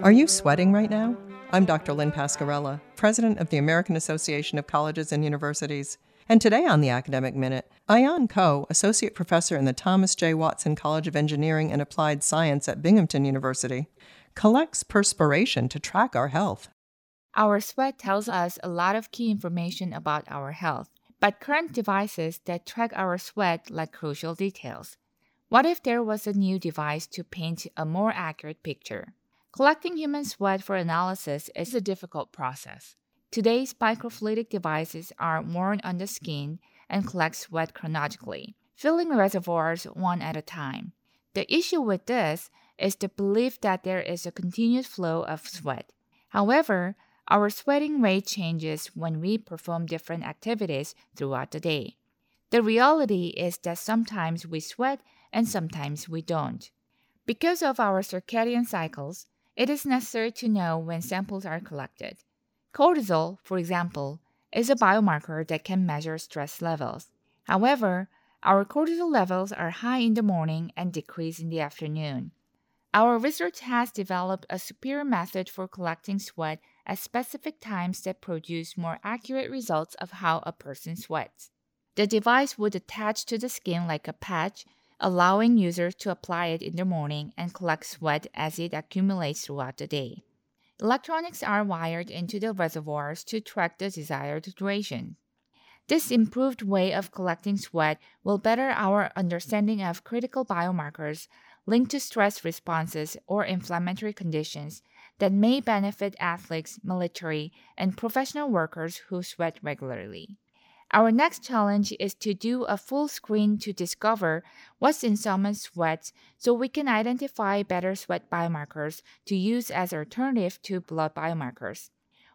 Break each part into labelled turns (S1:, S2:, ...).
S1: Are you sweating right now? I'm Dr. Lynn Pascarella, President of the American Association of Colleges and Universities. And today on the Academic Minute, Ahyeon Koh, Associate Professor in the Thomas J. Watson College of Engineering and Applied Science at Binghamton University, collects perspiration to track our health.
S2: Our sweat tells us a lot of key information about our health, but current devices that track our sweat lack crucial details. What if there was a new device to paint a more accurate picture? Collecting human sweat for analysis is a difficult process. Today's microfluidic devices are worn on the skin and collect sweat chronologically, filling reservoirs one at a time. The issue with this is the belief that there is a continuous flow of sweat. However, our sweating rate changes when we perform different activities throughout the day. The reality is that sometimes we sweat and sometimes we don't. Because of our circadian cycles, it is necessary to know when samples are collected. Cortisol, for example, is a biomarker that can measure stress levels. However, our cortisol levels are high in the morning and decrease in the afternoon. Our research has developed a superior method for collecting sweat at specific times that produce more accurate results of how a person sweats. The device would attach to the skin like a patch allowing users to apply it in the morning and collect sweat as it accumulates throughout the day. Electronics are wired into the reservoirs to track the desired duration. This improved way of collecting sweat will better our understanding of critical biomarkers linked to stress responses or inflammatory conditions that may benefit athletes, military, and professional workers who sweat regularly. Our next challenge is to do a full screen to discover what's in someone's sweat so we can identify better sweat biomarkers to use as alternative to blood biomarkers.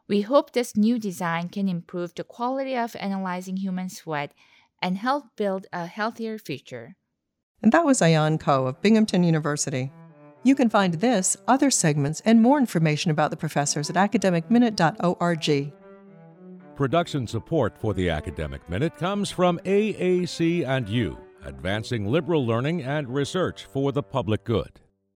S2: We hope this new design can improve the quality of analyzing human sweat and help build a healthier future.
S1: And that was Ahyeon Koh of Binghamton University. You can find this, other segments, and more information about the professors at academicminute.org.
S3: Production support for the Academic Minute comes from AAC and U, advancing liberal learning and research for the public good.